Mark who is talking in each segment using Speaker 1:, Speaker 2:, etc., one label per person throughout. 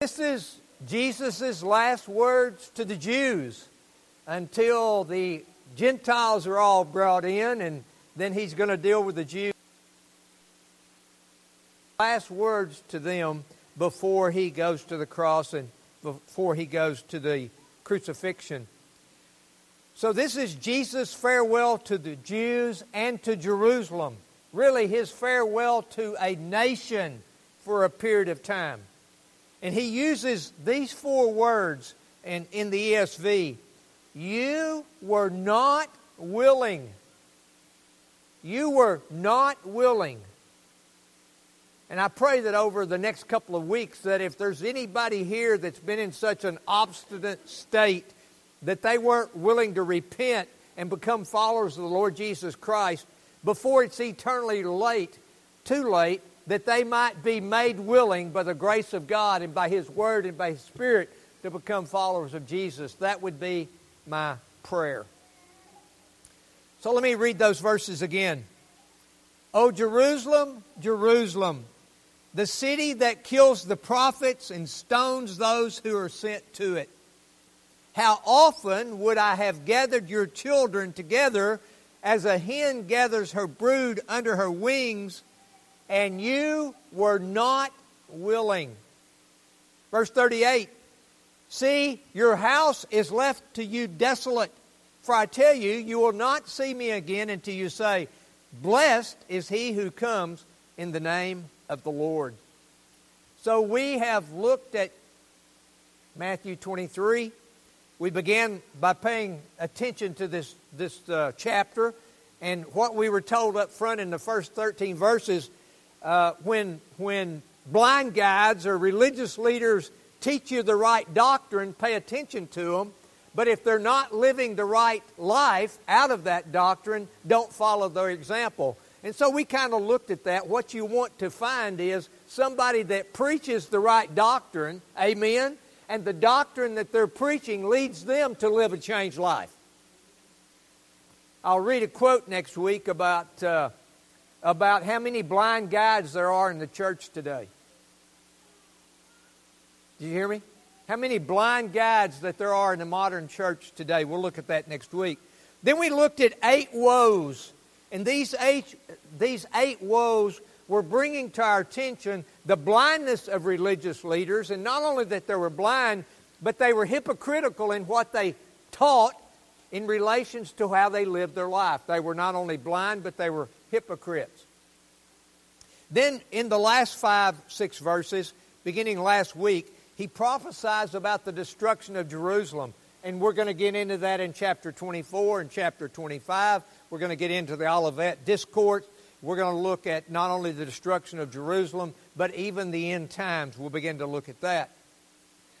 Speaker 1: This is Jesus' last words to the Jews until the Gentiles are all brought in, and then he's going to deal with the Jews. Last words to them before he goes to the cross and before he goes to the crucifixion. So, this is Jesus' farewell to the Jews and to Jerusalem. Really, his farewell to a nation for a period of time. And he uses these four words in, in the ESV You were not willing. You were not willing. And I pray that over the next couple of weeks that if there's anybody here that's been in such an obstinate state that they weren't willing to repent and become followers of the Lord Jesus Christ before it's eternally late, too late, that they might be made willing by the grace of God and by His Word and by His Spirit to become followers of Jesus. That would be my prayer. So let me read those verses again. O Jerusalem, Jerusalem, the city that kills the prophets and stones those who are sent to it. How often would I have gathered your children together as a hen gathers her brood under her wings and you were not willing. Verse 38 See, your house is left to you desolate. For I tell you, you will not see me again until you say, Blessed is he who comes in the name of the Lord. So we have looked at Matthew 23. We began by paying attention to this, this uh, chapter and what we were told up front in the first 13 verses uh, when, when blind guides or religious leaders teach you the right doctrine, pay attention to them. But if they're not living the right life out of that doctrine, don't follow their example. And so we kind of looked at that. What you want to find is somebody that preaches the right doctrine, amen, and the doctrine that they're preaching leads them to live a changed life. I'll read a quote next week about uh, about how many blind guides there are in the church today. Did you hear me? How many blind guides that there are in the modern church today? We'll look at that next week. Then we looked at eight woes. And these eight, these eight woes were bringing to our attention the blindness of religious leaders. And not only that they were blind, but they were hypocritical in what they taught in relations to how they lived their life. They were not only blind, but they were hypocrites. Then, in the last five, six verses, beginning last week, he prophesies about the destruction of Jerusalem. And we're going to get into that in chapter 24 and chapter 25. We're going to get into the Olivet Discourse. We're going to look at not only the destruction of Jerusalem, but even the end times. We'll begin to look at that.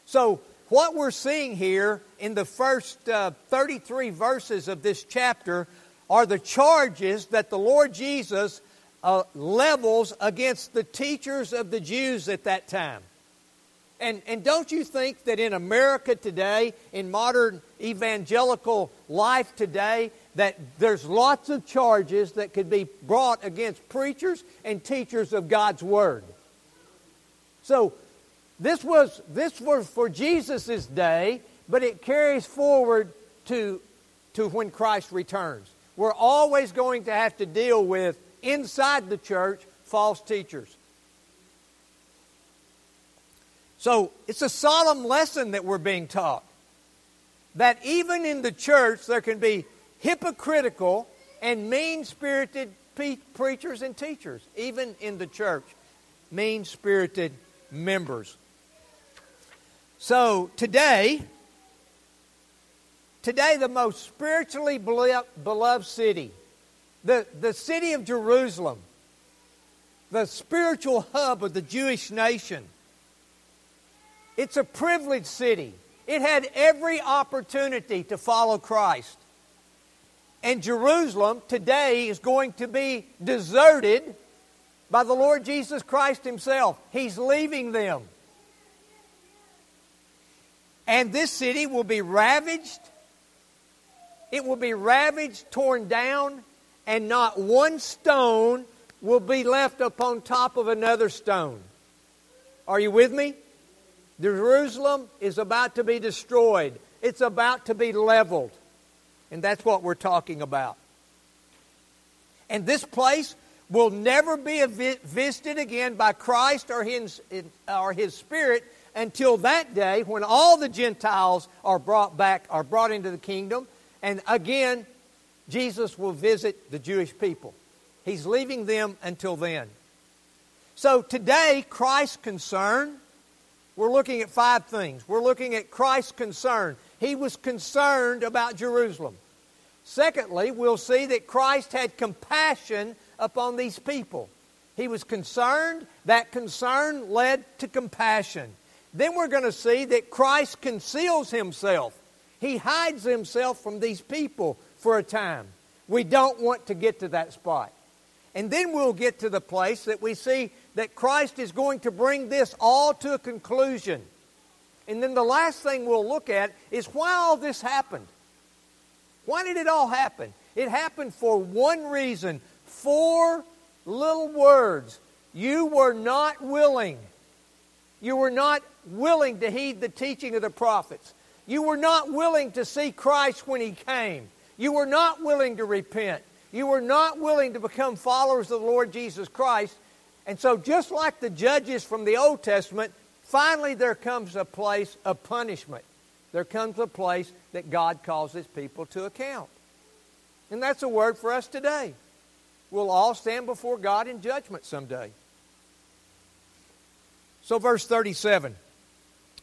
Speaker 1: So, what we're seeing here in the first uh, 33 verses of this chapter are the charges that the Lord Jesus uh, levels against the teachers of the Jews at that time. And, and don't you think that in America today, in modern evangelical life today, that there's lots of charges that could be brought against preachers and teachers of God's Word? So, this was, this was for Jesus' day, but it carries forward to, to when Christ returns we're always going to have to deal with, inside the church, false teachers. So it's a solemn lesson that we're being taught. That even in the church, there can be hypocritical and mean spirited preachers and teachers, even in the church. Mean spirited members. So today, Today, the most spiritually beloved city, the, the city of Jerusalem, the spiritual hub of the Jewish nation. It's a privileged city. It had every opportunity to follow Christ. And Jerusalem today is going to be deserted by the Lord Jesus Christ Himself. He's leaving them. And this city will be ravaged it will be ravaged, torn down, and not one stone will be left upon top of another stone. Are you with me? Jerusalem is about to be destroyed, it's about to be leveled. And that's what we're talking about. And this place will never be visited again by Christ or his, or his Spirit until that day when all the Gentiles are brought back, are brought into the kingdom. And again, Jesus will visit the Jewish people. He's leaving them until then. So today, Christ's concern, we're looking at five things. We're looking at Christ's concern. He was concerned about Jerusalem. Secondly, we'll see that Christ had compassion upon these people. He was concerned. That concern led to compassion. Then we're going to see that Christ conceals himself. He hides himself from these people for a time. We don't want to get to that spot. And then we'll get to the place that we see that Christ is going to bring this all to a conclusion. And then the last thing we'll look at is why all this happened. Why did it all happen? It happened for one reason four little words. You were not willing. You were not willing to heed the teaching of the prophets. You were not willing to see Christ when He came. You were not willing to repent. You were not willing to become followers of the Lord Jesus Christ. And so, just like the judges from the Old Testament, finally there comes a place of punishment. There comes a place that God calls His people to account. And that's a word for us today. We'll all stand before God in judgment someday. So, verse 37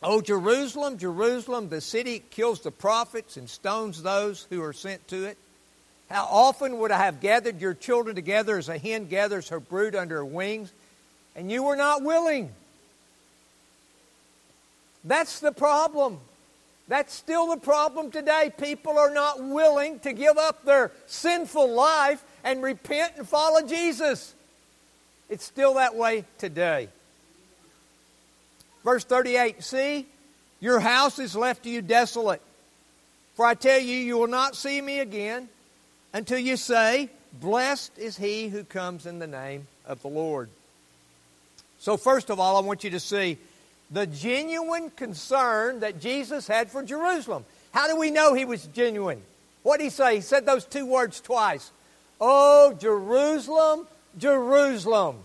Speaker 1: O Jerusalem, Jerusalem, the city kills the prophets and stones those who are sent to it. How often would I have gathered your children together as a hen gathers her brood under her wings, and you were not willing? That's the problem. That's still the problem today. People are not willing to give up their sinful life and repent and follow Jesus. It's still that way today. Verse 38 See, your house is left to you desolate. For I tell you, you will not see me again until you say, Blessed is he who comes in the name of the Lord. So, first of all, I want you to see the genuine concern that Jesus had for Jerusalem. How do we know he was genuine? What did he say? He said those two words twice. Oh, Jerusalem, Jerusalem.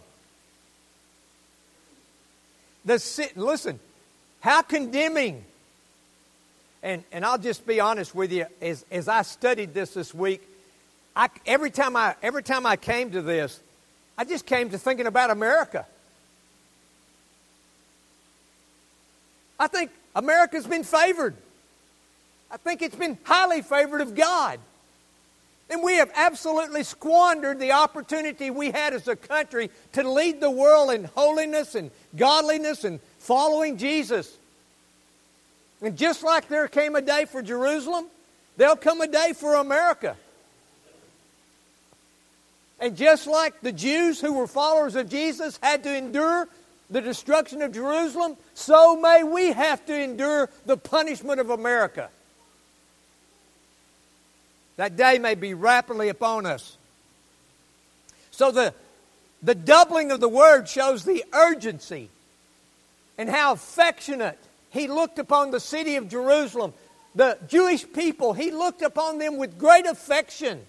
Speaker 1: The, listen, how condemning. And, and I'll just be honest with you, as, as I studied this this week, I, every, time I, every time I came to this, I just came to thinking about America. I think America's been favored. I think it's been highly favored of God. And we have absolutely squandered the opportunity we had as a country to lead the world in holiness and godliness and following Jesus. And just like there came a day for Jerusalem, there'll come a day for America. And just like the Jews who were followers of Jesus had to endure the destruction of Jerusalem, so may we have to endure the punishment of America. That day may be rapidly upon us. So the, the doubling of the word shows the urgency and how affectionate he looked upon the city of Jerusalem. The Jewish people, he looked upon them with great affection.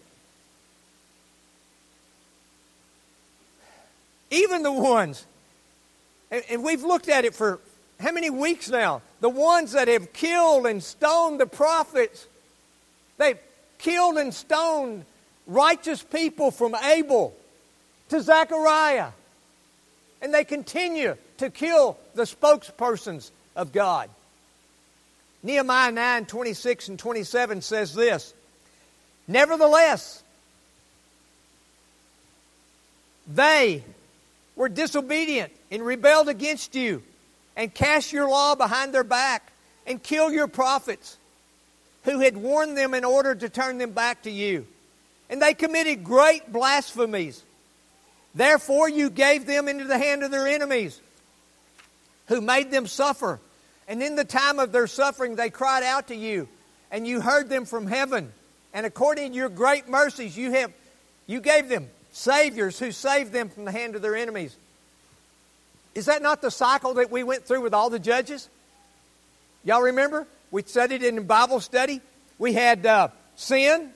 Speaker 1: Even the ones, and, we've looked at it for how many weeks now? The ones that have killed and stoned the prophets. They've killed and stoned righteous people from Abel to Zechariah. And they continue to kill the spokespersons of God. Nehemiah 9 26 and 27 says this Nevertheless, they were disobedient and rebelled against you and cast your law behind their back and killed your prophets who had warned them in order to turn them back to you. And they committed great blasphemies. Therefore, you gave them into the hand of their enemies, who made them suffer. And in the time of their suffering, they cried out to you, and you heard them from heaven. And according to your great mercies, you have you gave them saviors who saved them from the hand of their enemies. Is that not the cycle that we went through with all the judges? Y'all remember? We studied it in Bible study. We had uh, sin,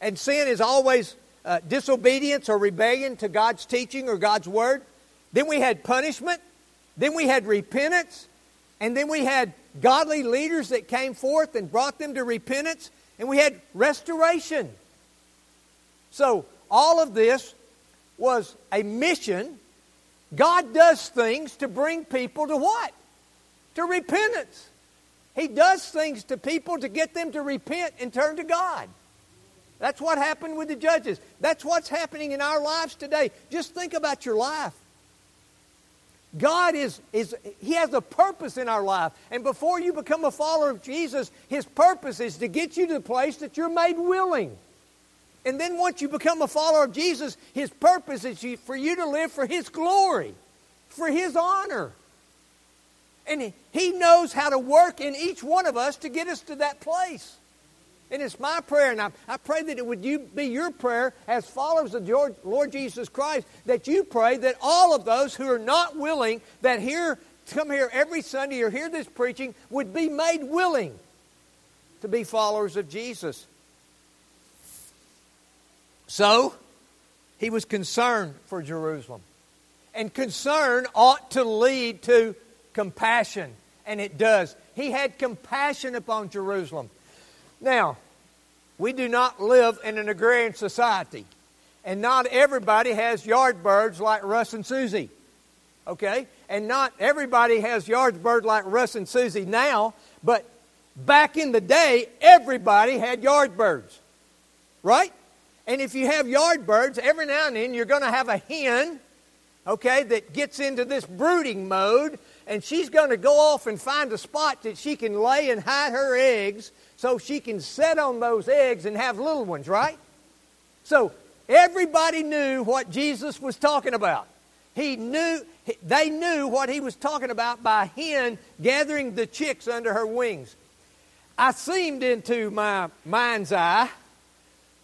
Speaker 1: and sin is always uh, disobedience or rebellion to God's teaching or God's word. Then we had punishment. Then we had repentance. And then we had godly leaders that came forth and brought them to repentance. And we had restoration. So, all of this was a mission. God does things to bring people to what? To repentance. He does things to people to get them to repent and turn to God. That's what happened with the judges. That's what's happening in our lives today. Just think about your life. God is, is He has a purpose in our life. And before you become a follower of Jesus, His purpose is to get you to the place that you're made willing. And then once you become a follower of Jesus, His purpose is for you to live for His glory, for His honor. And He knows how to work in each one of us to get us to that place. And it's my prayer, and I, I pray that it would you, be your prayer as followers of Lord Jesus Christ, that you pray that all of those who are not willing, that here come here every Sunday or hear this preaching, would be made willing to be followers of Jesus. So, he was concerned for Jerusalem. And concern ought to lead to compassion, and it does. He had compassion upon Jerusalem. Now, we do not live in an agrarian society, and not everybody has yard birds like Russ and Susie. Okay? And not everybody has yard birds like Russ and Susie now, but back in the day, everybody had yard birds. Right? And if you have yard birds, every now and then you're going to have a hen, okay, that gets into this brooding mode, and she's going to go off and find a spot that she can lay and hide her eggs so she can set on those eggs and have little ones, right? So everybody knew what Jesus was talking about. He knew they knew what he was talking about by hen gathering the chicks under her wings. I seemed into my mind's eye.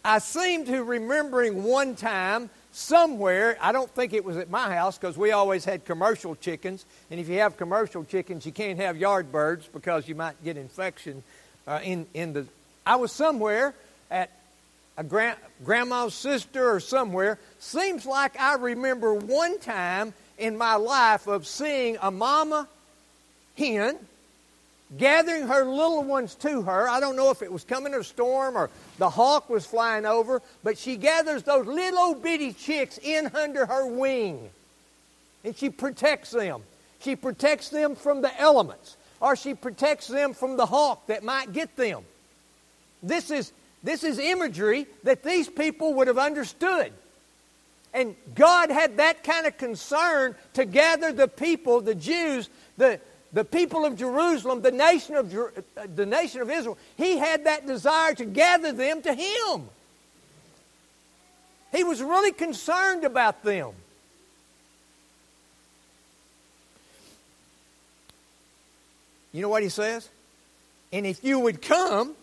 Speaker 1: I seem to remembering one time somewhere, I don't think it was at my house because we always had commercial chickens. And if you have commercial chickens, you can't have yard birds because you might get infection uh, in, in the, I was somewhere at a grand, grandma's sister or somewhere. Seems like I remember one time in my life of seeing a mama hen gathering her little ones to her. I don't know if it was coming a storm or the hawk was flying over, but she gathers those little bitty chicks in under her wing. And she protects them. She protects them from the elements or she protects them from the hawk that might get them. This is, this is imagery that these people would have understood. And God had that kind of concern to gather the people, the Jews, the, the people of Jerusalem, the nation of, uh, the nation of Israel. He had that desire to gather them to Him. He was really concerned about them. You know what he says? And if you would come,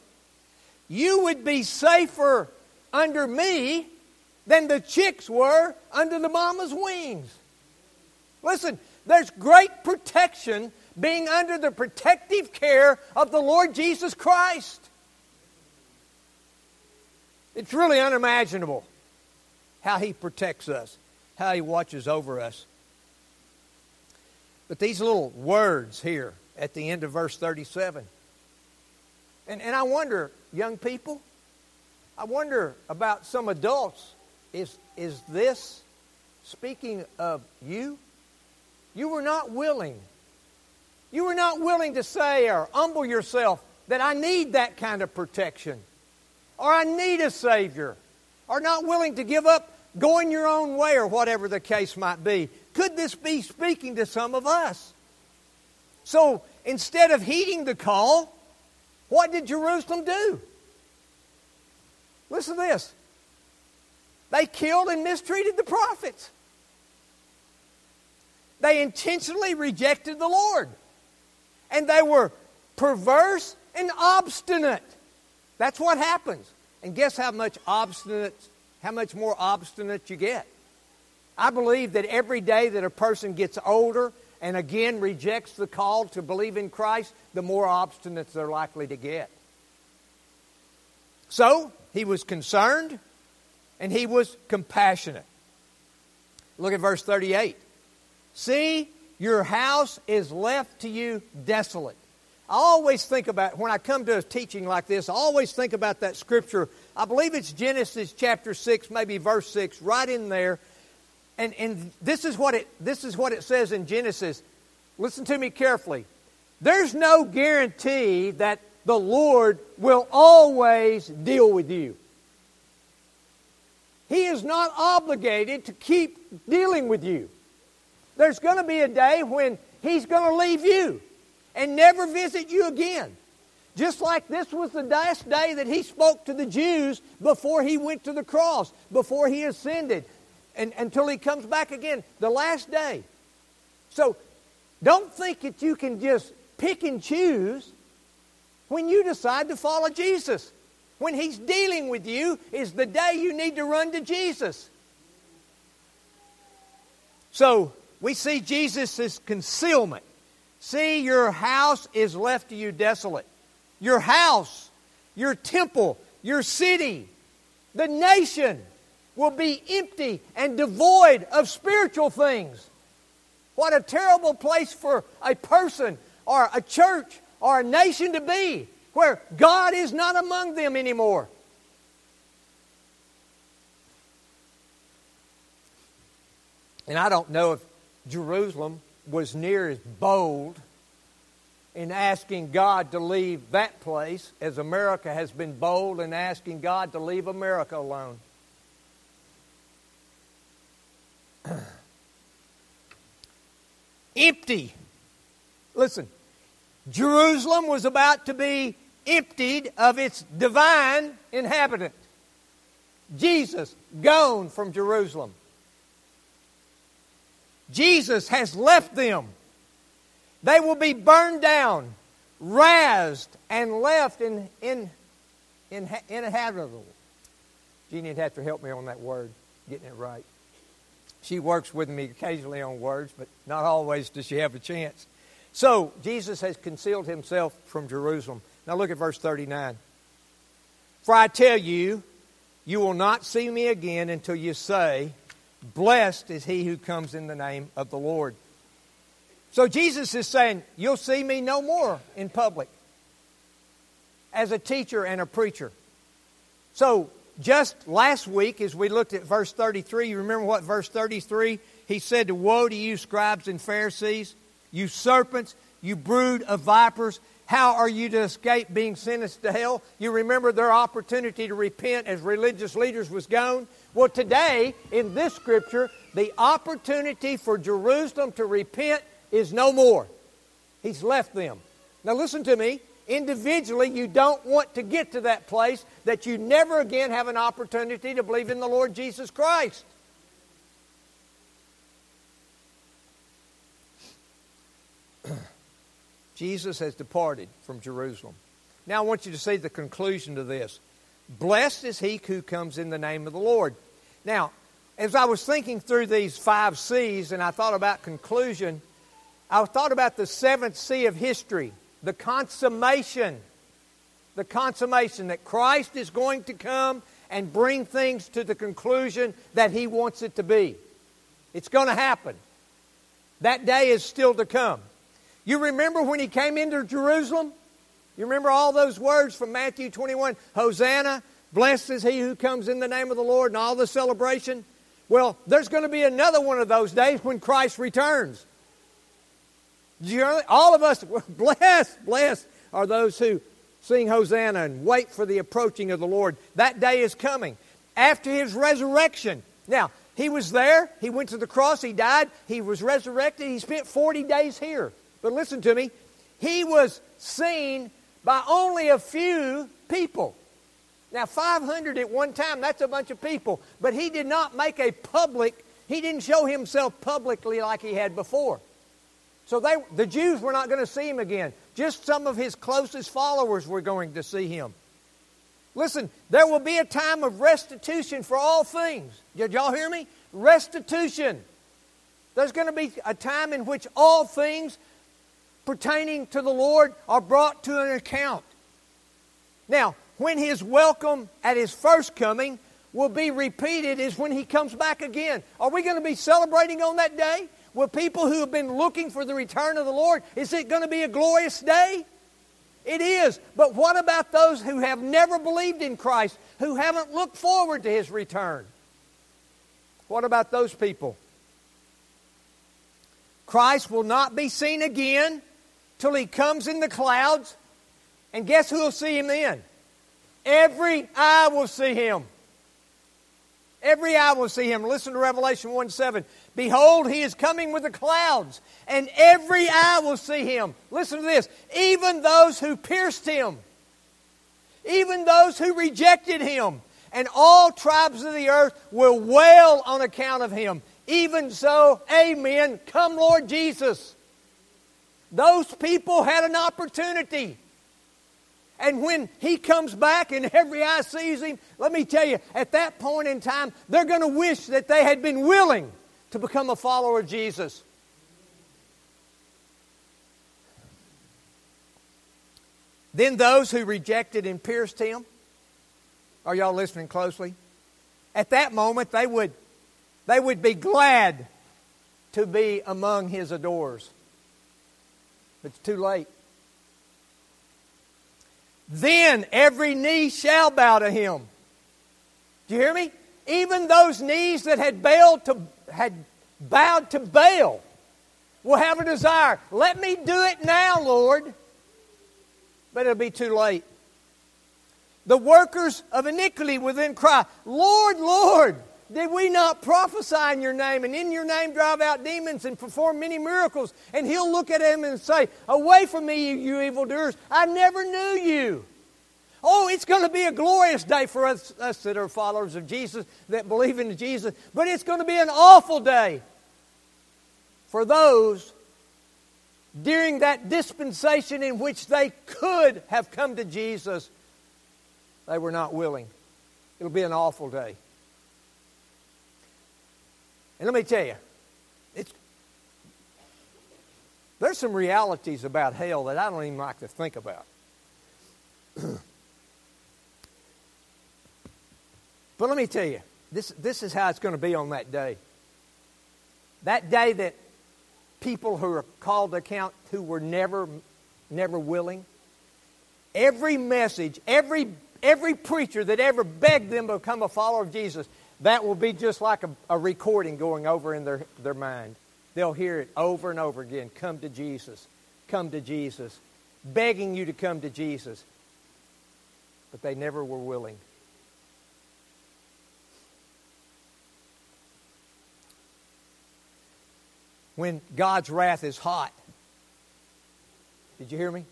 Speaker 1: you would be safer under me than the chicks were under the mama's wings. Listen, there's great protection being under the protective care of the Lord Jesus Christ. It's really unimaginable how He protects us, how He watches over us. But these little words here at the end of verse 37. And, and I wonder, young people, I wonder about some adults. Is, is this speaking of you? You were not willing. You were not willing to say or humble yourself that I need that kind of protection, or I need a Savior, or not willing to give up going your own way, or whatever the case might be. Could this be speaking to some of us? So instead of heeding the call, what did Jerusalem do? Listen to this. They killed and mistreated the prophets. They intentionally rejected the Lord. And they were perverse and obstinate. That's what happens. And guess how much obstinate, how much more obstinate you get? I believe that every day that a person gets older and again rejects the call to believe in Christ, the more obstinate they're likely to get. So, he was concerned and he was compassionate. Look at verse 38. See, your house is left to you desolate. I always think about, when I come to a teaching like this, I always think about that scripture. I believe it's Genesis chapter 6, maybe verse 6, right in there. And, and this, is what it, this is what it says in Genesis. Listen to me carefully. There's no guarantee that the Lord will always deal with you. He is not obligated to keep dealing with you. There's going to be a day when He's going to leave you and never visit you again. Just like this was the last day that He spoke to the Jews before He went to the cross, before He ascended, and, until He comes back again. The last day. So don't think that you can just pick and choose when you decide to follow Jesus. When He's dealing with you, is the day you need to run to Jesus. So, we see Jesus' concealment. See, your house is left to you desolate. Your house, your temple, your city, the nation will be empty and devoid of spiritual things. What a terrible place for a person or a church or a nation to be where God is not among them anymore. And I don't know if Jerusalem was near as bold in asking God to leave that place as America has been bold in asking God to leave America alone. Empty. Listen, Jerusalem was about to be emptied of its divine inhabitant. Jesus gone from Jerusalem. Jesus has left them. They will be burned down, razed, and left in, in, in, inhabitable. Jeannie would have to help me on that word, getting it right. She works with me occasionally on words, but not always does she have a chance. So, Jesus has concealed himself from Jerusalem. Now look at verse 39. For I tell you, you will not see me again until you say, Blessed is he who comes in the name of the Lord. So Jesus is saying, You'll see me no more in public as a teacher and a preacher. So just last week, as we looked at verse 33, you remember what verse 33? He said, to Woe to you, scribes and Pharisees, you serpents, you brood of vipers. How are you to escape being sentenced to hell? You remember their opportunity to repent as religious leaders was gone? Well, today, in this scripture, the opportunity for Jerusalem to repent is no more. He's left them. Now, listen to me. Individually, you don't want to get to that place that you never again have an opportunity to believe in the Lord Jesus Christ. Jesus has departed from Jerusalem. Now I want you to see the conclusion to this. Blessed is he who comes in the name of the Lord. Now, as I was thinking through these five C's and I thought about conclusion, I thought about the seventh C of history, the consummation. The consummation that Christ is going to come and bring things to the conclusion that he wants it to be. It's going to happen. That day is still to come. You remember when he came into Jerusalem? You remember all those words from Matthew 21 Hosanna, blessed is he who comes in the name of the Lord, and all the celebration? Well, there's going to be another one of those days when Christ returns. All of us, blessed, blessed are those who sing Hosanna and wait for the approaching of the Lord. That day is coming. After his resurrection. Now, he was there. He went to the cross. He died. He was resurrected. He spent 40 days here. But listen to me. He was seen by only a few people. Now, 500 at one time, that's a bunch of people. But he did not make a public, he didn't show himself publicly like he had before. So they, the Jews were not going to see him again. Just some of his closest followers were going to see him. Listen, there will be a time of restitution for all things. Did y'all hear me? Restitution. There's going to be a time in which all things pertaining to the Lord are brought to an account. Now, when his welcome at his first coming will be repeated is when he comes back again. Are we going to be celebrating on that day? Will people who have been looking for the return of the Lord, is it going to be a glorious day? It is. But what about those who have never believed in Christ, who haven't looked forward to his return? What about those people? Christ will not be seen again till he comes in the clouds. And guess who will see him then? Every eye will see him. Every eye will see him. Listen to Revelation 1 7. Behold, he is coming with the clouds, and every eye will see him. Listen to this. Even those who pierced him, even those who rejected him, and all tribes of the earth will wail on account of him. Even so, amen. Come, Lord Jesus. Those people had an opportunity. And when he comes back and every eye sees him, let me tell you, at that point in time, they're going to wish that they had been willing to become a follower of Jesus. Then those who rejected and pierced him, are y'all listening closely? At that moment, they would, they would be glad to be among his adorers. It's too late. Then every knee shall bow to him. Do you hear me? Even those knees that had bowed to, had bowed to Baal will have a desire. Let me do it now, Lord. But it'll be too late. The workers of iniquity will then cry, Lord, Lord, did we not prophesy in your name and in your name drive out demons and perform many miracles? And he'll look at him and say, Away from me, you evildoers. I never knew you. Oh, it's going to be a glorious day for us, us that are followers of Jesus, that believe in Jesus. But it's going to be an awful day for those during that dispensation in which they could have come to Jesus. They were not willing. It'll be an awful day. And let me tell you, it's, there's some realities about hell that I don't even like to think about. but let me tell you, this, this is how it's going to be on that day. That day that people who are called to account who were never, never willing, every message, every, every preacher that ever begged them to become a follower of Jesus, that will be just like a, a recording going over in their, their mind. They'll hear it over and over again. Come to Jesus. Come to Jesus. Begging you to come to Jesus. But they never were willing. When God's wrath is hot, did you hear me?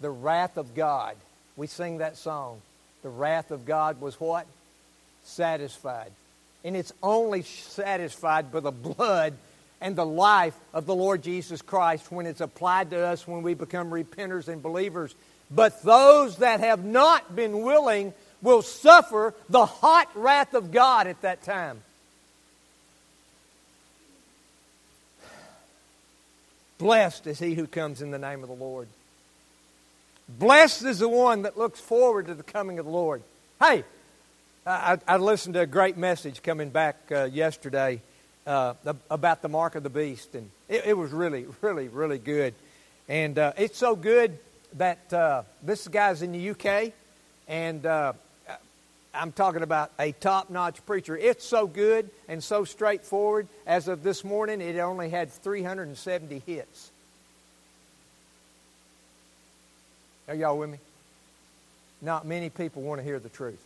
Speaker 1: The wrath of God. We sing that song. The wrath of God was what? Satisfied and it's only satisfied by the blood and the life of the Lord Jesus Christ when it's applied to us when we become repenters and believers. But those that have not been willing will suffer the hot wrath of God at that time. Blessed is he who comes in the name of the Lord. Blessed is the one that looks forward to the coming of the Lord. Hey, I, I listened to a great message coming back uh, yesterday uh, about the mark of the beast, and it, it was really, really, really good. And uh, it's so good that uh, this guy's in the UK, and uh, I'm talking about a top notch preacher. It's so good and so straightforward. As of this morning, it only had 370 hits. Are y'all with me? Not many people want to hear the truth.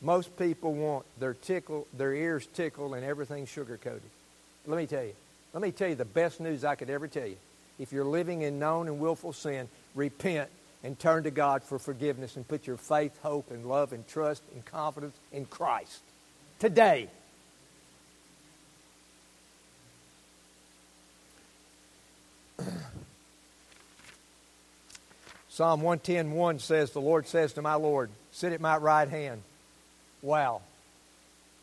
Speaker 1: Most people want their tickle, their ears tickled and everything sugar coated. Let me tell you. Let me tell you the best news I could ever tell you. If you're living in known and willful sin, repent and turn to God for forgiveness and put your faith, hope, and love and trust and confidence in Christ today. Psalm 110.1 says, The Lord says to my Lord, Sit at my right hand Wow.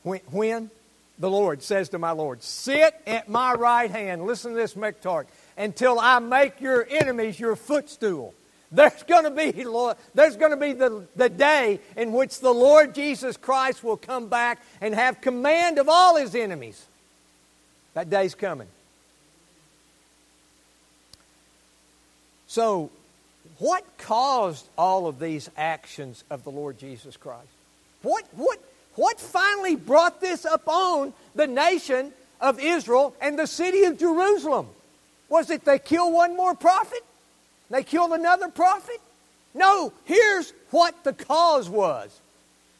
Speaker 1: When? when? the Lord says to my Lord, Sit at my right hand, listen to this, Mektark, until I make your enemies your footstool. There's going to be, there's going to be the, the day in which the Lord Jesus Christ will come back and have command of all his enemies. That day's coming. So, what caused all of these actions of the Lord Jesus Christ? What, what, what finally brought this upon the nation of Israel and the city of Jerusalem? Was it they killed one more prophet? They killed another prophet? No, here's what the cause was.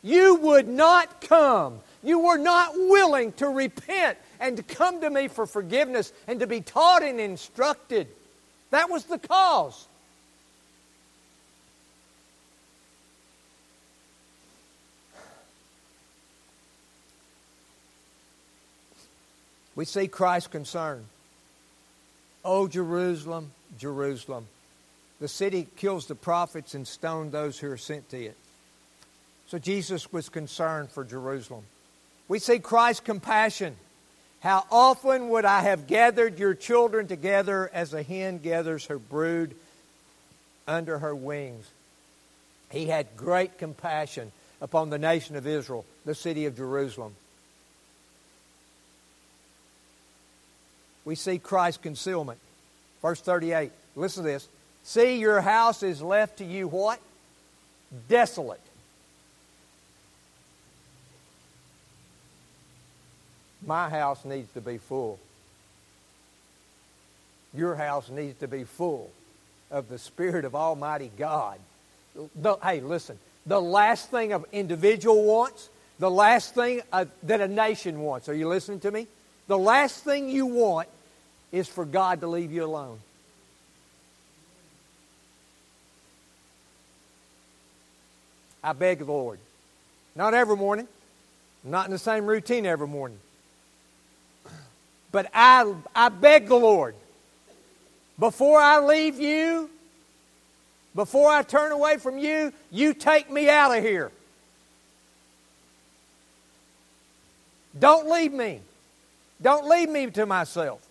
Speaker 1: You would not come. You were not willing to repent and to come to me for forgiveness and to be taught and instructed. That was the cause. We see Christ's concern. Oh, Jerusalem, Jerusalem. The city kills the prophets and stones those who are sent to it. So Jesus was concerned for Jerusalem. We see Christ's compassion. How often would I have gathered your children together as a hen gathers her brood under her wings? He had great compassion upon the nation of Israel, the city of Jerusalem. We see Christ's concealment. Verse 38. Listen to this. See, your house is left to you what? Desolate. My house needs to be full. Your house needs to be full of the Spirit of Almighty God. The, hey, listen. The last thing an individual wants, the last thing that a nation wants. Are you listening to me? The last thing you want is for God to leave you alone. I beg the Lord. Not every morning, not in the same routine every morning. But I, I beg the Lord, before I leave you, before I turn away from you, you take me out of here. Don't leave me. Don't leave me to myself.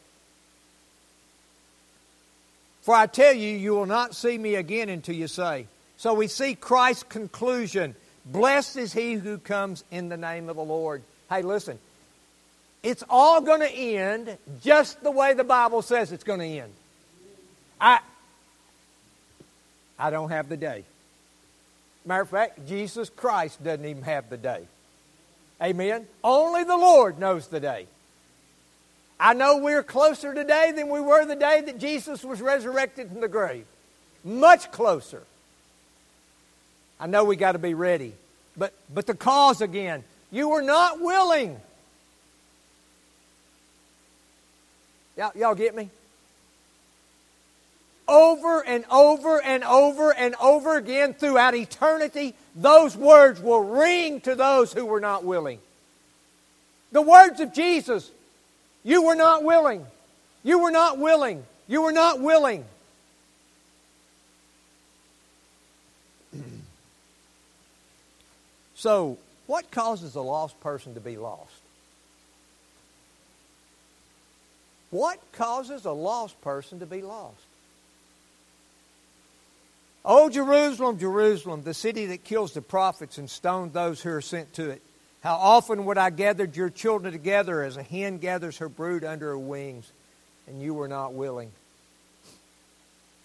Speaker 1: For I tell you, you will not see me again until you say. So we see Christ's conclusion Blessed is he who comes in the name of the Lord. Hey, listen, it's all going to end just the way the Bible says it's going to end. I, I don't have the day. Matter of fact, Jesus Christ doesn't even have the day. Amen? Only the Lord knows the day. I know we're closer today than we were the day that Jesus was resurrected from the grave. Much closer. I know we got to be ready. But, but the cause again, you were not willing. Y'all, y'all get me? Over and over and over and over again throughout eternity, those words will ring to those who were not willing. The words of Jesus you were not willing. You were not willing. You were not willing. so, what causes a lost person to be lost? What causes a lost person to be lost? Oh, Jerusalem, Jerusalem, the city that kills the prophets and stones those who are sent to it. How often would I gathered your children together as a hen gathers her brood under her wings, and you were not willing?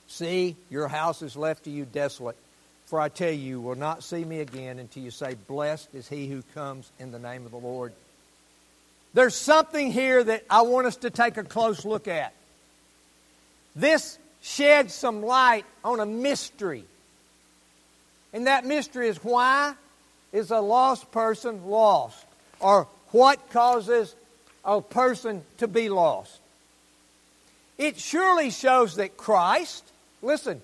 Speaker 1: See, your house is left to you desolate. For I tell you, you will not see me again until you say, Blessed is he who comes in the name of the Lord. There's something here that I want us to take a close look at. This sheds some light on a mystery. And that mystery is why is a lost person lost? Or what causes a person to be lost? It surely shows that Christ, listen,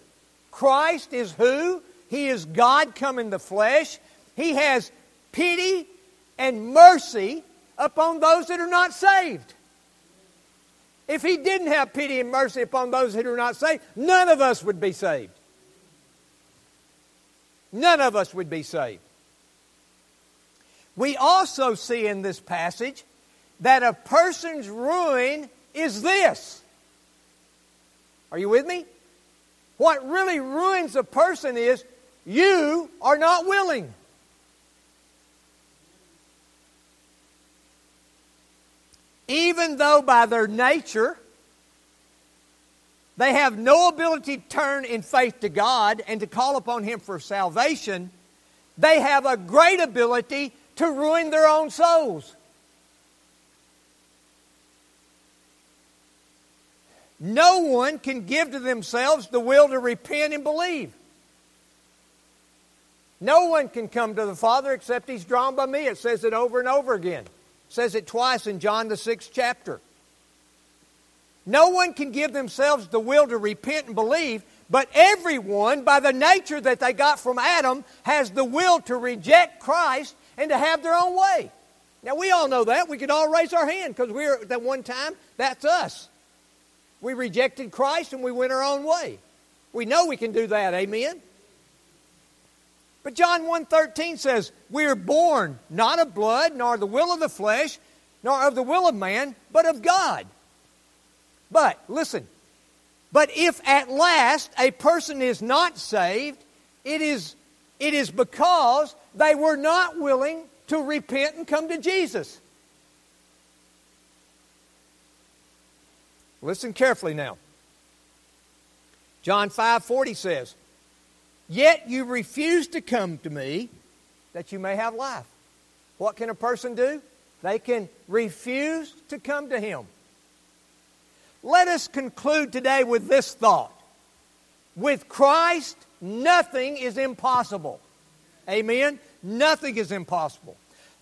Speaker 1: Christ is who? He is God come in the flesh. He has pity and mercy upon those that are not saved. If He didn't have pity and mercy upon those that are not saved, none of us would be saved. None of us would be saved. We also see in this passage that a person's ruin is this. Are you with me? What really ruins a person is you are not willing. Even though by their nature they have no ability to turn in faith to God and to call upon Him for salvation, they have a great ability to ruin their own souls. No one can give to themselves the will to repent and believe. No one can come to the Father except he's drawn by me. It says it over and over again. It says it twice in John the sixth chapter. No one can give themselves the will to repent and believe, but everyone, by the nature that they got from Adam, has the will to reject Christ and to have their own way. Now, we all know that. We could all raise our hand because we are at that one time, that's us. We rejected Christ and we went our own way. We know we can do that, amen? But John 1.13 says, We are born not of blood, nor the will of the flesh, nor of the will of man, but of God. But, listen, but if at last a person is not saved, it is, it is because they were not willing to repent and come to Jesus. Listen carefully now. John 5:40 says, "Yet you refuse to come to me that you may have life." What can a person do? They can refuse to come to him. Let us conclude today with this thought. With Christ, nothing is impossible. Amen. Nothing is impossible.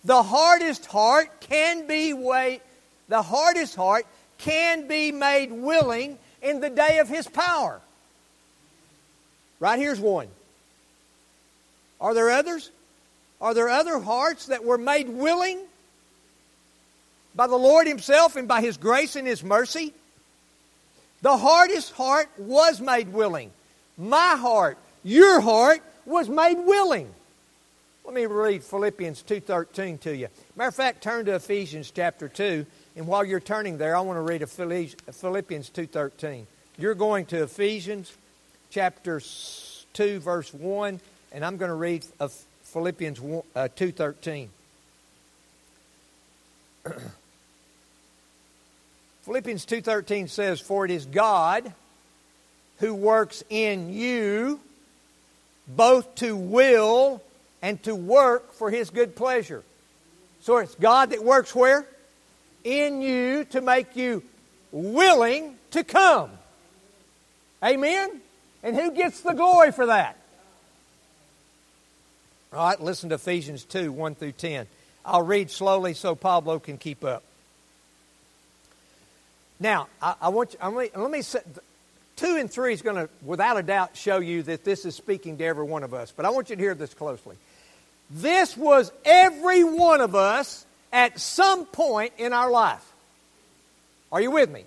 Speaker 1: The hardest heart can be wait. The hardest heart can be made willing in the day of His power. Right here's one. Are there others? Are there other hearts that were made willing by the Lord Himself and by His grace and His mercy? The hardest heart was made willing. My heart, your heart, was made willing. Let me read Philippians 2.13 to you. Matter of fact, turn to Ephesians chapter 2 and while you're turning there, I want to read Philippians 2.13. You're going to Ephesians chapter 2, verse 1, and I'm going to read Philippians 2.13. Uh, Philippians 2.13 says, For it is God who works in you both to will and to work for His good pleasure. So it's God that works where? in you to make you willing to come. Amen? And who gets the glory for that? All right, listen to Ephesians 2 1 through 10. I'll read slowly so Pablo can keep up. Now, I, I want you, I let, let me set, two and three is going to, without a doubt, show you that this is speaking to every one of us. But I want you to hear this closely. This was every one of us at some point in our life. Are you with me?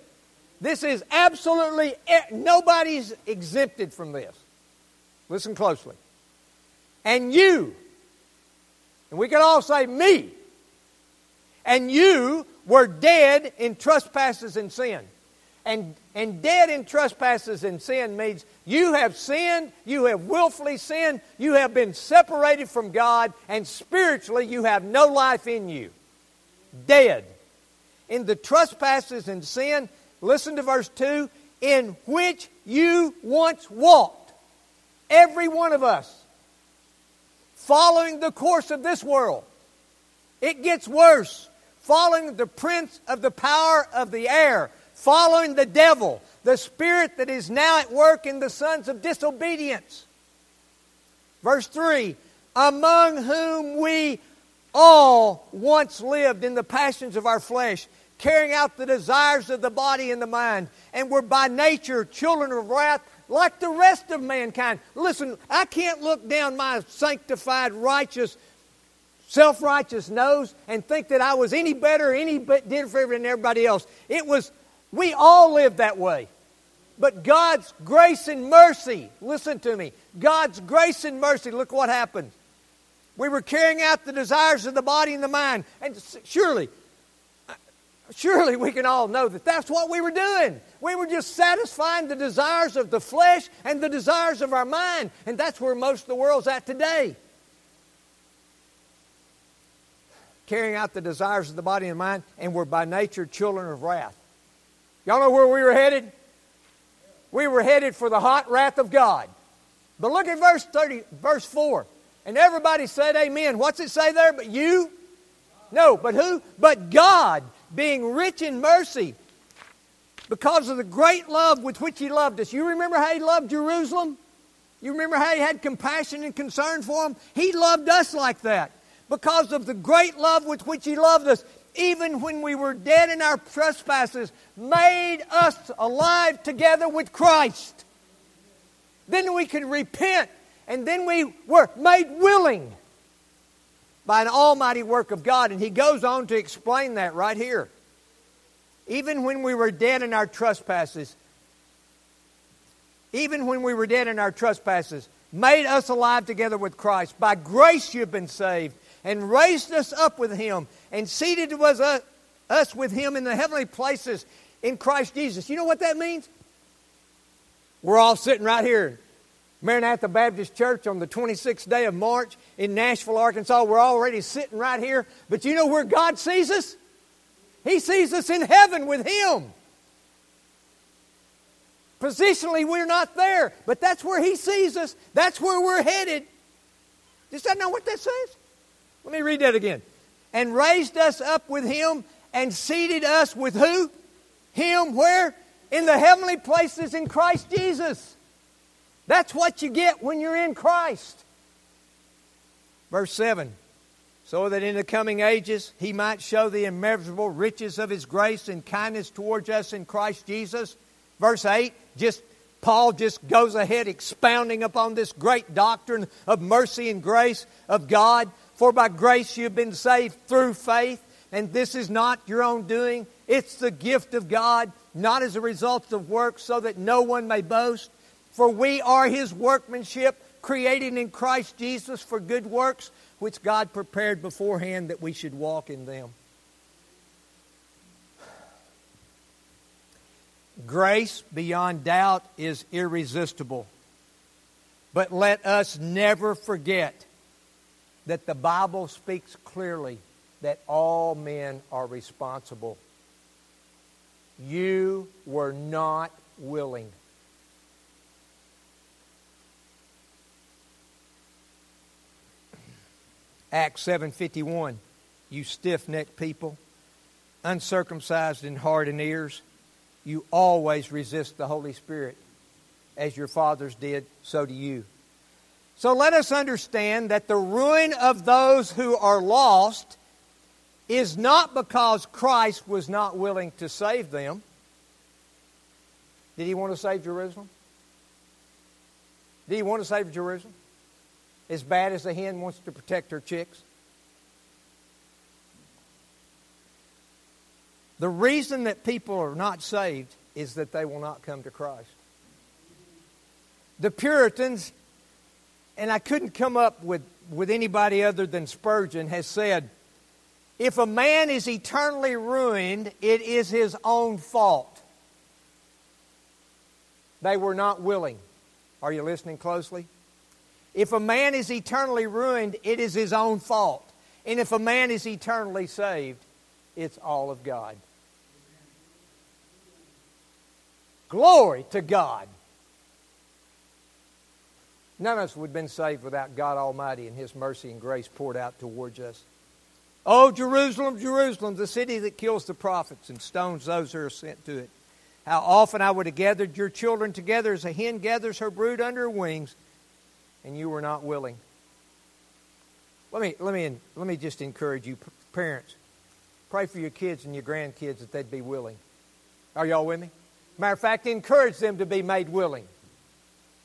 Speaker 1: This is absolutely, nobody's exempted from this. Listen closely. And you, and we can all say me, and you were dead in trespasses and sin. And, and dead in trespasses and sin means you have sinned, you have willfully sinned, you have been separated from God, and spiritually you have no life in you dead in the trespasses and sin, listen to verse 2, in which you once walked. Every one of us. Following the course of this world. It gets worse. Following the prince of the power of the air. Following the devil, the spirit that is now at work in the sons of disobedience. Verse 3 Among whom we all once lived in the passions of our flesh, carrying out the desires of the body and the mind, and were by nature children of wrath like the rest of mankind. Listen, I can't look down my sanctified, righteous, self righteous nose and think that I was any better, any different than everybody else. It was, we all live that way. But God's grace and mercy, listen to me, God's grace and mercy, look what happened. We were carrying out the desires of the body and the mind. And surely, Surely we can all know that that's what we were doing. We were just satisfying the desires of the flesh and the desires of our mind. And that's where most of the world's at today. Carrying out the desires of the body and mind, and we're by nature children of wrath. Y'all know where we were headed? We were headed for the hot wrath of God. But look at verse 30, verse 4. And everybody said amen. What's it say there? But you? No, but who? But God being rich in mercy because of the great love with which He loved us. You remember how He loved Jerusalem? You remember how He had compassion and concern for them? He loved us like that because of the great love with which He loved us. Even when we were dead in our trespasses, made us alive together with Christ. Then we could repent, and then we were made willing by an almighty work of God. And he goes on to explain that right here. Even when we were dead in our trespasses, even when we were dead in our trespasses, made us alive together with Christ. By grace you've been saved, and raised us up with him, and seated was us, us with him in the heavenly places in Christ Jesus. You know what that means? We're all sitting right here Maranatha Baptist Church on the 26th day of March in Nashville, Arkansas. We're already sitting right here. But you know where God sees us? He sees us in heaven with Him. Positionally, we're not there, but that's where He sees us. That's where we're headed. Does that know what that says? Let me read that again. And raised us up with Him and seated us with who? Him where? In the heavenly places in Christ Jesus. That's what you get when you're in Christ. Verse 7 So that in the coming ages he might show the immeasurable riches of his grace and kindness towards us in Christ Jesus. Verse 8 just Paul just goes ahead expounding upon this great doctrine of mercy and grace of God. For by grace you've been saved through faith, and this is not your own doing. It's the gift of God, not as a result of works, so that no one may boast. For we are his workmanship, created in Christ Jesus for good works, which God prepared beforehand that we should walk in them. Grace, beyond doubt, is irresistible. But let us never forget that the Bible speaks clearly that all men are responsible. You were not willing. Acts 7:51 You stiff-necked people uncircumcised in heart and ears you always resist the Holy Spirit as your fathers did so do you so let us understand that the ruin of those who are lost is not because Christ was not willing to save them did he want to save Jerusalem did he want to save Jerusalem as bad as a hen wants to protect her chicks? The reason that people are not saved is that they will not come to Christ. The Puritans, and I couldn't come up with, with anybody other than Spurgeon, has said, if a man is eternally ruined, it is his own fault. They were not willing. Are you listening closely? If a man is eternally ruined, it is his own fault. And if a man is eternally saved, it's all of God. Glory to God. None of us would have been saved without God Almighty and His mercy and grace poured out towards us. Oh, Jerusalem, Jerusalem, the city that kills the prophets and stones those who are sent to it. How often I would have gathered your children together as a hen gathers her brood under her wings and you were not willing. Let me, let me, let me just encourage you, parents. Pray for your kids and your grandkids that they'd be willing. Are y'all with me? Matter of fact, encourage them to be made willing.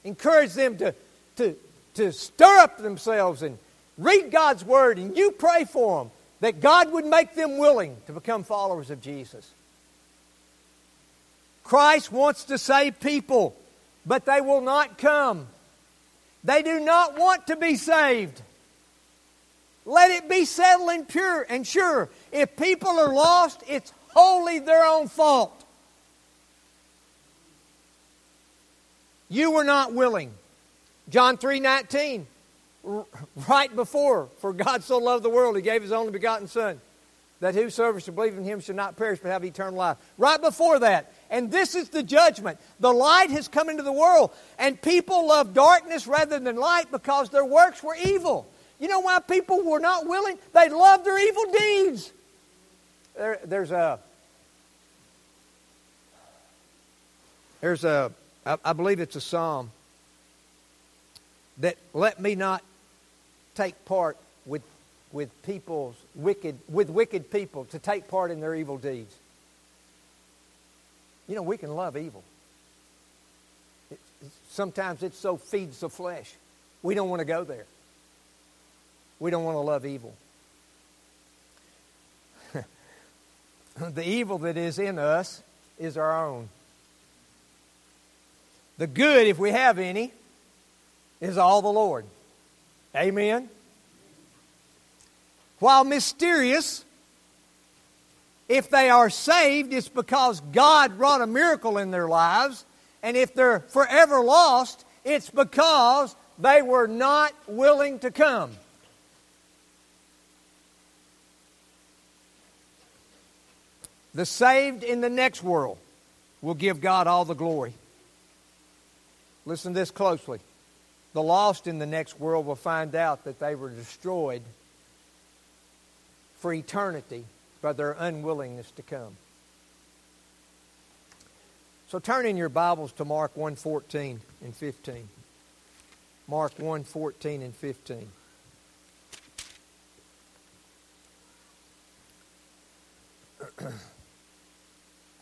Speaker 1: Encourage them to, to, to stir up themselves and read God's Word, and you pray for them that God would make them willing to become followers of Jesus. Christ wants to save people, but they will not come they do not want to be saved. Let it be settled and pure and sure. If people are lost, it's wholly their own fault. You were not willing. John 3 19, right before, for God so loved the world, he gave his only begotten Son, that whosoever should believe in him should not perish but have eternal life. Right before that. And this is the judgment. The light has come into the world, and people love darkness rather than light because their works were evil. You know why people were not willing? They loved their evil deeds. There, there's a there's a I, I believe it's a psalm that let me not take part with with people's wicked with wicked people to take part in their evil deeds. You know, we can love evil. It, sometimes it so feeds the flesh. We don't want to go there. We don't want to love evil. the evil that is in us is our own. The good, if we have any, is all the Lord. Amen. While mysterious, if they are saved, it's because God wrought a miracle in their lives. And if they're forever lost, it's because they were not willing to come. The saved in the next world will give God all the glory. Listen this closely. The lost in the next world will find out that they were destroyed for eternity by their unwillingness to come. So turn in your Bibles to Mark 1:14 and 15. Mark 1:14 and 15.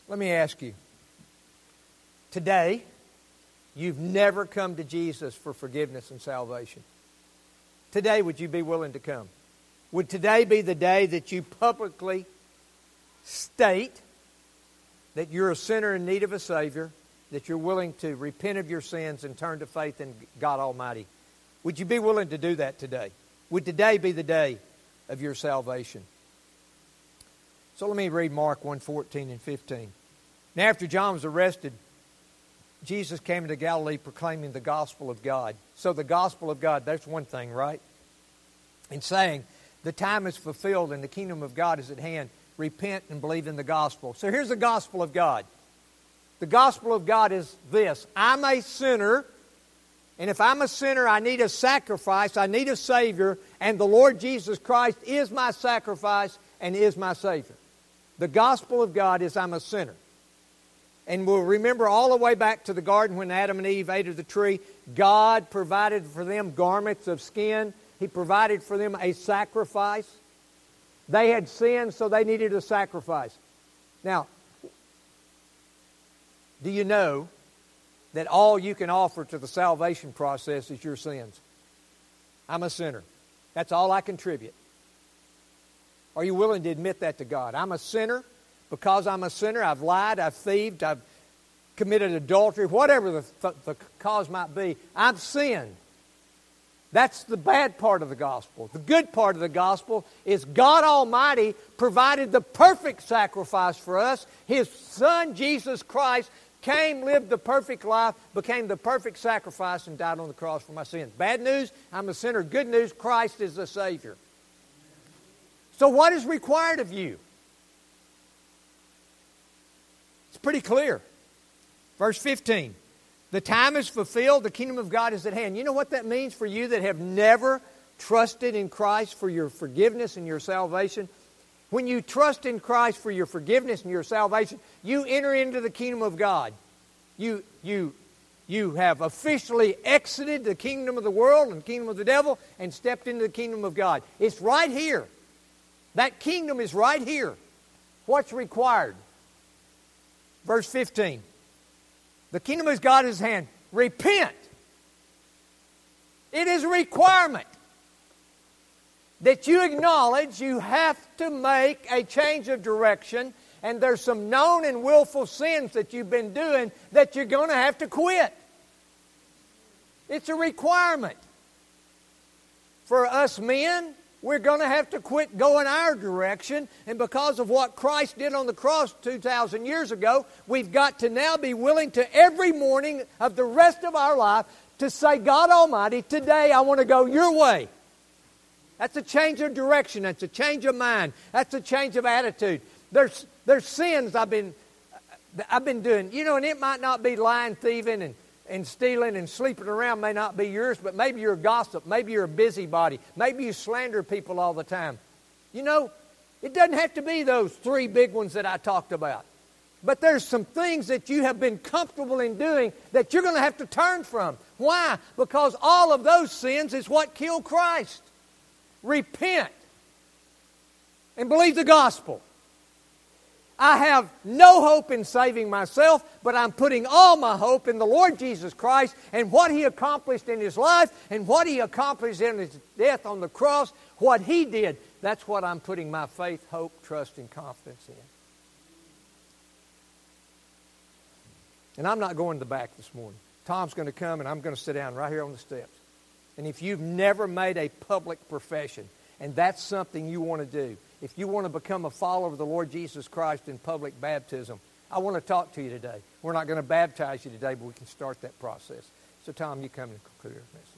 Speaker 1: Let me ask you. Today, you've never come to Jesus for forgiveness and salvation. Today, would you be willing to come? Would today be the day that you publicly state that you're a sinner in need of a Savior, that you're willing to repent of your sins and turn to faith in God Almighty? Would you be willing to do that today? Would today be the day of your salvation? So let me read Mark 1:14 and 15. Now, after John was arrested, Jesus came into Galilee proclaiming the gospel of God. So, the gospel of God, that's one thing, right? And saying, the time is fulfilled and the kingdom of God is at hand. Repent and believe in the gospel. So, here's the gospel of God. The gospel of God is this I'm a sinner, and if I'm a sinner, I need a sacrifice, I need a Savior, and the Lord Jesus Christ is my sacrifice and is my Savior. The gospel of God is I'm a sinner. And we'll remember all the way back to the garden when Adam and Eve ate of the tree, God provided for them garments of skin. He provided for them a sacrifice. They had sinned, so they needed a sacrifice. Now, do you know that all you can offer to the salvation process is your sins? I'm a sinner. That's all I contribute. Are you willing to admit that to God? I'm a sinner. Because I'm a sinner, I've lied, I've thieved, I've committed adultery, whatever the, th- the cause might be. I've sinned. That's the bad part of the gospel. The good part of the gospel is God Almighty provided the perfect sacrifice for us. His Son, Jesus Christ, came, lived the perfect life, became the perfect sacrifice, and died on the cross for my sins. Bad news, I'm a sinner. Good news, Christ is the Savior. So, what is required of you? Pretty clear. Verse 15 The time is fulfilled, the kingdom of God is at hand. You know what that means for you that have never trusted in Christ for your forgiveness and your salvation? When you trust in Christ for your forgiveness and your salvation, you enter into the kingdom of God. You, you, you have officially exited the kingdom of the world and the kingdom of the devil and stepped into the kingdom of God. It's right here. That kingdom is right here. What's required? Verse 15. The kingdom of God is hand. Repent. It is a requirement that you acknowledge you have to make a change of direction and there's some known and willful sins that you've been doing that you're going to have to quit. It's a requirement. For us men, we're going to have to quit going our direction. And because of what Christ did on the cross 2,000 years ago, we've got to now be willing to every morning of the rest of our life to say, God Almighty, today I want to go your way. That's a change of direction. That's a change of mind. That's a change of attitude. There's, there's sins I've been, I've been doing. You know, and it might not be lying, thieving, and and stealing and sleeping around may not be yours, but maybe you're a gossip. Maybe you're a busybody. Maybe you slander people all the time. You know, it doesn't have to be those three big ones that I talked about. But there's some things that you have been comfortable in doing that you're going to have to turn from. Why? Because all of those sins is what killed Christ. Repent and believe the gospel. I have no hope in saving myself, but I'm putting all my hope in the Lord Jesus Christ and what He accomplished in His life and what He accomplished in His death on the cross, what He did. That's what I'm putting my faith, hope, trust, and confidence in. And I'm not going to the back this morning. Tom's going to come and I'm going to sit down right here on the steps. And if you've never made a public profession, and that's something you want to do, if you want to become a follower of the Lord Jesus Christ in public baptism, I want to talk to you today. We're not going to baptize you today, but we can start that process. So, Tom, you come and conclude our.